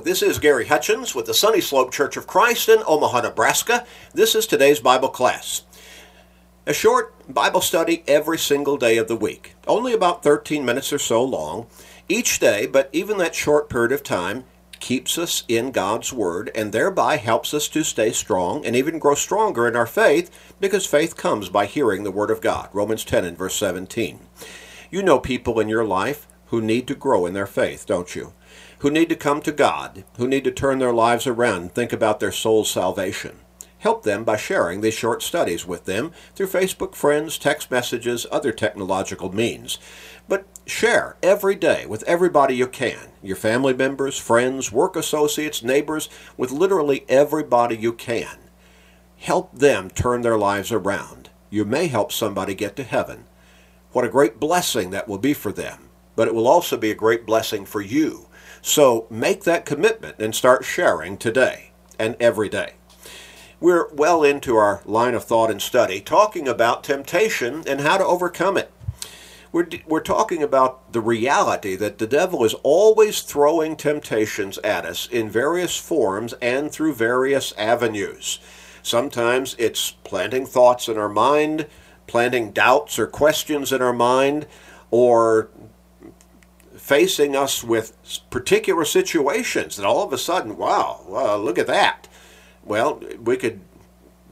this is Gary Hutchins with the Sunny Slope Church of Christ in Omaha, Nebraska. This is today's Bible class. A short Bible study every single day of the week, only about 13 minutes or so long each day, but even that short period of time keeps us in God's Word and thereby helps us to stay strong and even grow stronger in our faith because faith comes by hearing the Word of God. Romans 10 and verse 17. You know people in your life who need to grow in their faith, don't you? who need to come to God, who need to turn their lives around and think about their soul's salvation. Help them by sharing these short studies with them through Facebook friends, text messages, other technological means. But share every day with everybody you can your family members, friends, work associates, neighbors, with literally everybody you can. Help them turn their lives around. You may help somebody get to heaven. What a great blessing that will be for them, but it will also be a great blessing for you so make that commitment and start sharing today and every day. We're well into our line of thought and study talking about temptation and how to overcome it. We're, we're talking about the reality that the devil is always throwing temptations at us in various forms and through various avenues. Sometimes it's planting thoughts in our mind, planting doubts or questions in our mind, or facing us with particular situations and all of a sudden, wow, look at that. Well, we could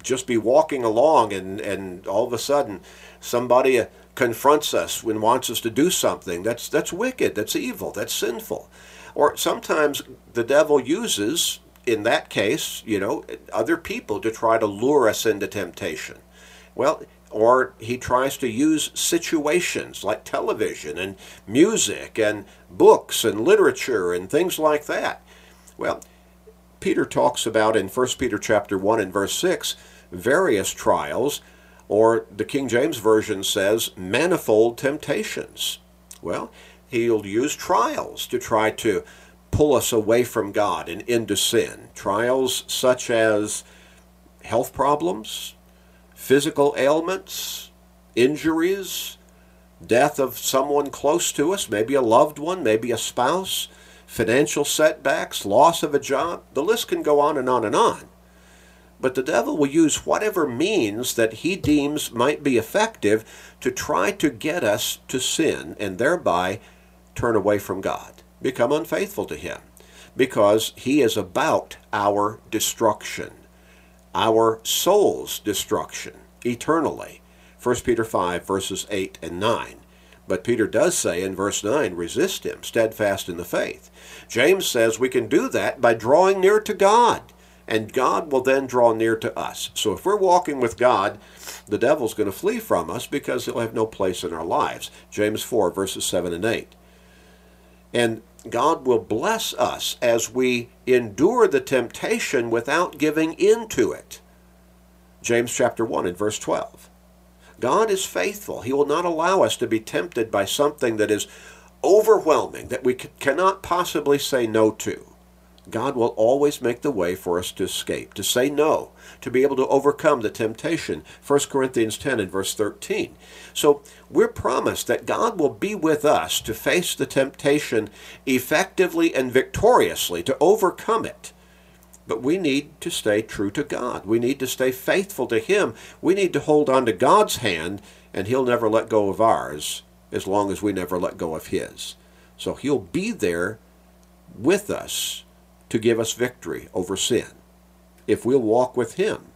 just be walking along and, and all of a sudden somebody uh, confronts us and wants us to do something. That's, that's wicked, that's evil, that's sinful. Or sometimes the devil uses, in that case, you know, other people to try to lure us into temptation. Well, or he tries to use situations like television and music and books and literature and things like that. Well, Peter talks about in 1 Peter chapter 1 and verse 6 various trials or the King James version says manifold temptations. Well, he'll use trials to try to pull us away from God and into sin. Trials such as health problems, physical ailments, injuries, death of someone close to us, maybe a loved one, maybe a spouse, financial setbacks, loss of a job. The list can go on and on and on. But the devil will use whatever means that he deems might be effective to try to get us to sin and thereby turn away from God, become unfaithful to him, because he is about our destruction our soul's destruction eternally. 1 Peter 5, verses 8 and 9. But Peter does say in verse 9, resist him, steadfast in the faith. James says we can do that by drawing near to God, and God will then draw near to us. So if we're walking with God, the devil's going to flee from us because he'll have no place in our lives. James 4, verses 7 and 8. And God will bless us as we endure the temptation without giving in to it. James chapter 1 and verse 12. God is faithful. He will not allow us to be tempted by something that is overwhelming, that we cannot possibly say no to. God will always make the way for us to escape, to say no, to be able to overcome the temptation. 1 Corinthians 10 and verse 13. So we're promised that God will be with us to face the temptation effectively and victoriously, to overcome it. But we need to stay true to God. We need to stay faithful to Him. We need to hold on to God's hand, and He'll never let go of ours as long as we never let go of His. So He'll be there with us to give us victory over sin if we'll walk with Him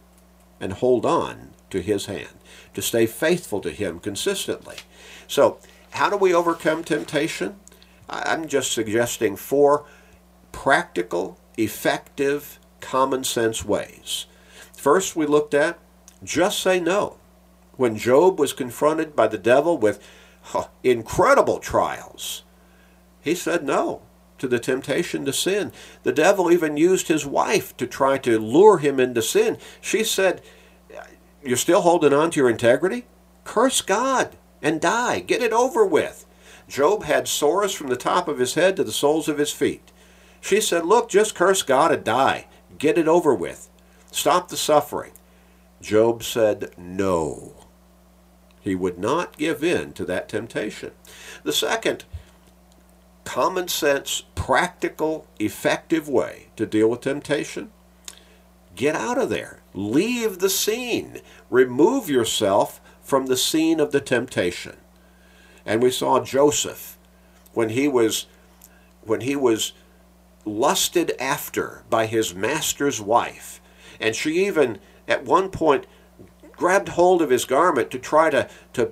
and hold on to His hand, to stay faithful to Him consistently. So, how do we overcome temptation? I'm just suggesting four practical, effective, common sense ways. First, we looked at just say no. When Job was confronted by the devil with incredible trials, he said no to the temptation to sin. The devil even used his wife to try to lure him into sin. She said, You're still holding on to your integrity? Curse God and die. Get it over with. Job had sores from the top of his head to the soles of his feet. She said, Look, just curse God and die. Get it over with. Stop the suffering. Job said, No. He would not give in to that temptation. The second common sense, practical, effective way to deal with temptation? Get out of there. Leave the scene. Remove yourself from the scene of the temptation. And we saw Joseph when he was when he was lusted after by his master's wife. And she even at one point grabbed hold of his garment to try to, to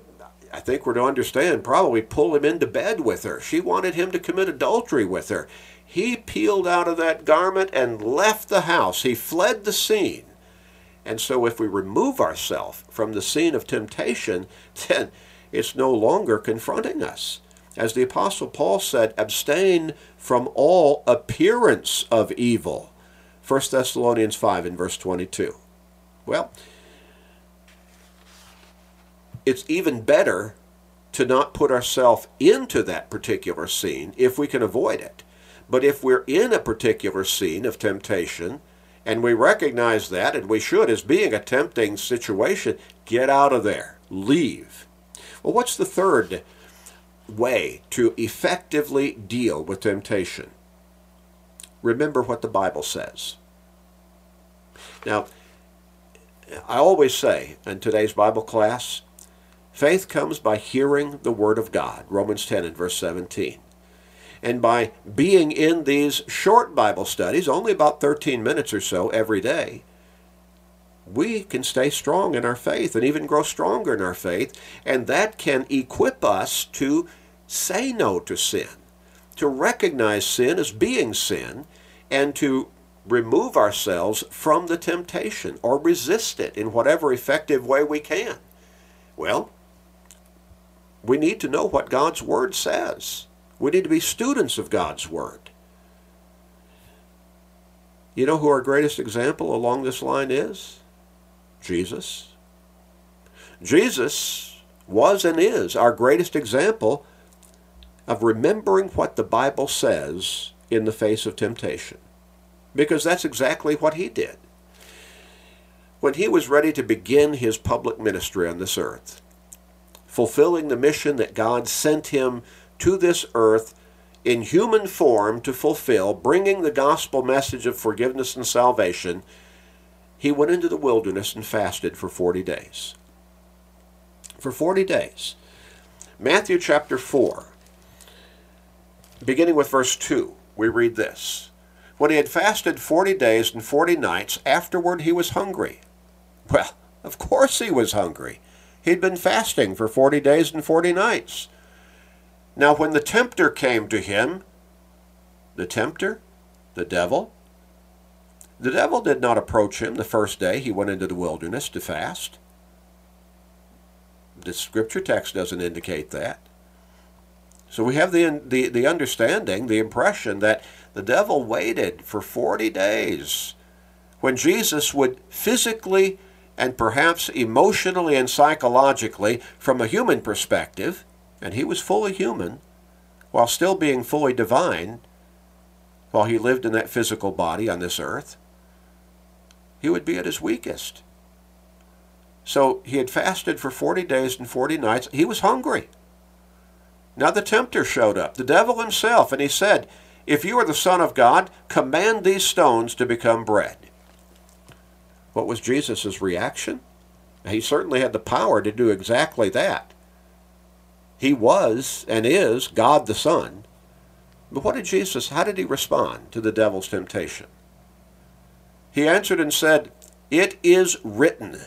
I think we're to understand, probably pull him into bed with her. She wanted him to commit adultery with her. He peeled out of that garment and left the house. He fled the scene. And so, if we remove ourselves from the scene of temptation, then it's no longer confronting us. As the Apostle Paul said, abstain from all appearance of evil. 1 Thessalonians 5 in verse 22. Well, it's even better to not put ourselves into that particular scene if we can avoid it. But if we're in a particular scene of temptation, and we recognize that, and we should, as being a tempting situation, get out of there. Leave. Well, what's the third way to effectively deal with temptation? Remember what the Bible says. Now, I always say in today's Bible class, faith comes by hearing the Word of God, Romans 10 and verse 17. And by being in these short Bible studies, only about 13 minutes or so every day, we can stay strong in our faith and even grow stronger in our faith. And that can equip us to say no to sin, to recognize sin as being sin, and to remove ourselves from the temptation or resist it in whatever effective way we can. Well, we need to know what God's Word says. We need to be students of God's Word. You know who our greatest example along this line is? Jesus. Jesus was and is our greatest example of remembering what the Bible says in the face of temptation. Because that's exactly what he did. When he was ready to begin his public ministry on this earth, fulfilling the mission that God sent him to this earth in human form to fulfill, bringing the gospel message of forgiveness and salvation, he went into the wilderness and fasted for 40 days. For 40 days. Matthew chapter 4, beginning with verse 2, we read this. When he had fasted 40 days and 40 nights, afterward he was hungry. Well, of course he was hungry. He'd been fasting for 40 days and 40 nights. Now, when the tempter came to him, the tempter, the devil, the devil did not approach him the first day he went into the wilderness to fast. The scripture text doesn't indicate that. So we have the, the, the understanding, the impression that the devil waited for 40 days when Jesus would physically and perhaps emotionally and psychologically, from a human perspective, and he was fully human while still being fully divine while he lived in that physical body on this earth, he would be at his weakest. So he had fasted for 40 days and 40 nights. He was hungry. Now the tempter showed up, the devil himself, and he said, If you are the Son of God, command these stones to become bread. What was Jesus' reaction? He certainly had the power to do exactly that. He was and is God the Son. But what did Jesus, how did he respond to the devil's temptation? He answered and said, It is written,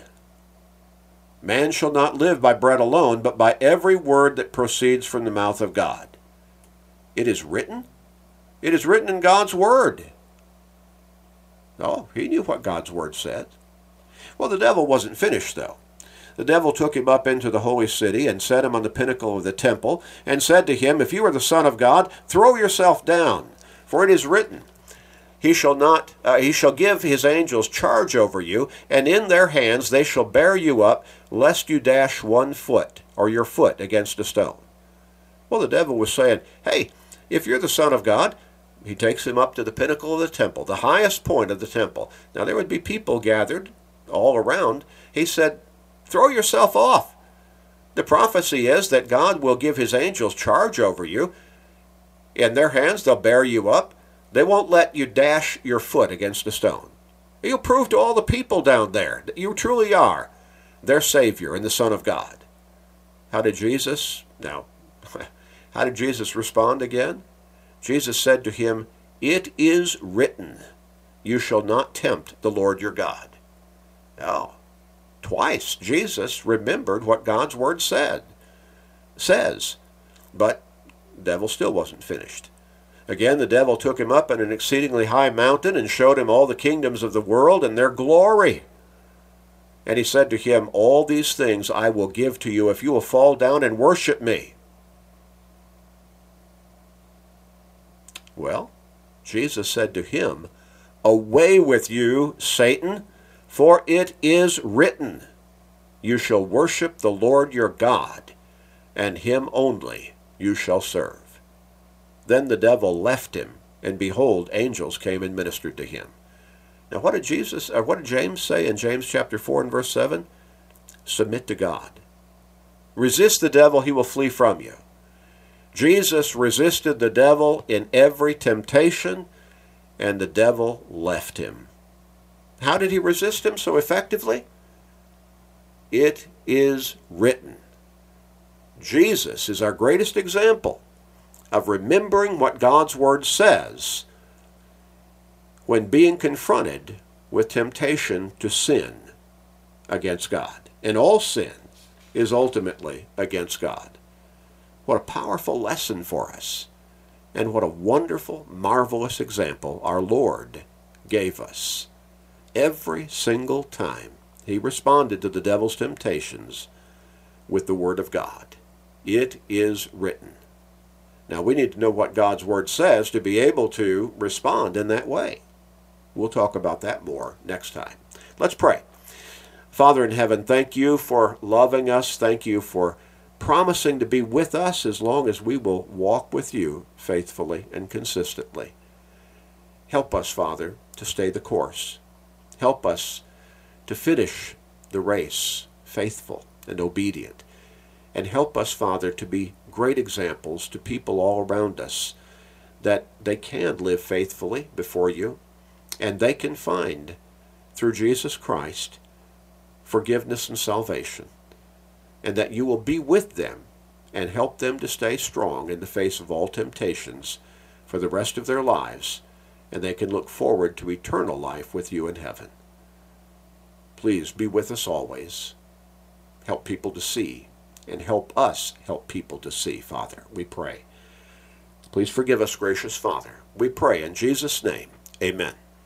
Man shall not live by bread alone, but by every word that proceeds from the mouth of God. It is written? It is written in God's Word. Oh, he knew what God's Word said. Well, the devil wasn't finished, though. The devil took him up into the holy city and set him on the pinnacle of the temple, and said to him, If you are the Son of God, throw yourself down, for it is written, He shall not uh, he shall give his angels charge over you, and in their hands they shall bear you up, lest you dash one foot or your foot against a stone. Well, the devil was saying, Hey, if you're the Son of God, he takes him up to the pinnacle of the temple, the highest point of the temple. Now there would be people gathered all around. He said, Throw yourself off. The prophecy is that God will give his angels charge over you. in their hands, they'll bear you up. They won't let you dash your foot against a stone. You'll prove to all the people down there that you truly are their Savior and the Son of God. How did Jesus, now, how did Jesus respond again? Jesus said to him, It is written, You shall not tempt the Lord your God. Now, twice Jesus remembered what God's word said, says, but the devil still wasn't finished. Again, the devil took him up in an exceedingly high mountain and showed him all the kingdoms of the world and their glory. And he said to him, All these things I will give to you if you will fall down and worship me. Well, Jesus said to him, Away with you, Satan, for it is written, You shall worship the Lord your God, and him only you shall serve. Then the devil left him, and behold, angels came and ministered to him. Now, what did Jesus, or what did James say in James chapter 4 and verse 7? Submit to God. Resist the devil, he will flee from you. Jesus resisted the devil in every temptation, and the devil left him. How did he resist him so effectively? It is written. Jesus is our greatest example of remembering what God's Word says when being confronted with temptation to sin against God. And all sin is ultimately against God. What a powerful lesson for us. And what a wonderful, marvelous example our Lord gave us. Every single time he responded to the devil's temptations with the Word of God. It is written. Now we need to know what God's Word says to be able to respond in that way. We'll talk about that more next time. Let's pray. Father in heaven, thank you for loving us. Thank you for promising to be with us as long as we will walk with you faithfully and consistently. Help us, Father, to stay the course. Help us to finish the race faithful and obedient. And help us, Father, to be great examples to people all around us that they can live faithfully before you and they can find, through Jesus Christ, forgiveness and salvation. And that you will be with them and help them to stay strong in the face of all temptations for the rest of their lives, and they can look forward to eternal life with you in heaven. Please be with us always. Help people to see, and help us help people to see, Father, we pray. Please forgive us, gracious Father. We pray in Jesus' name. Amen.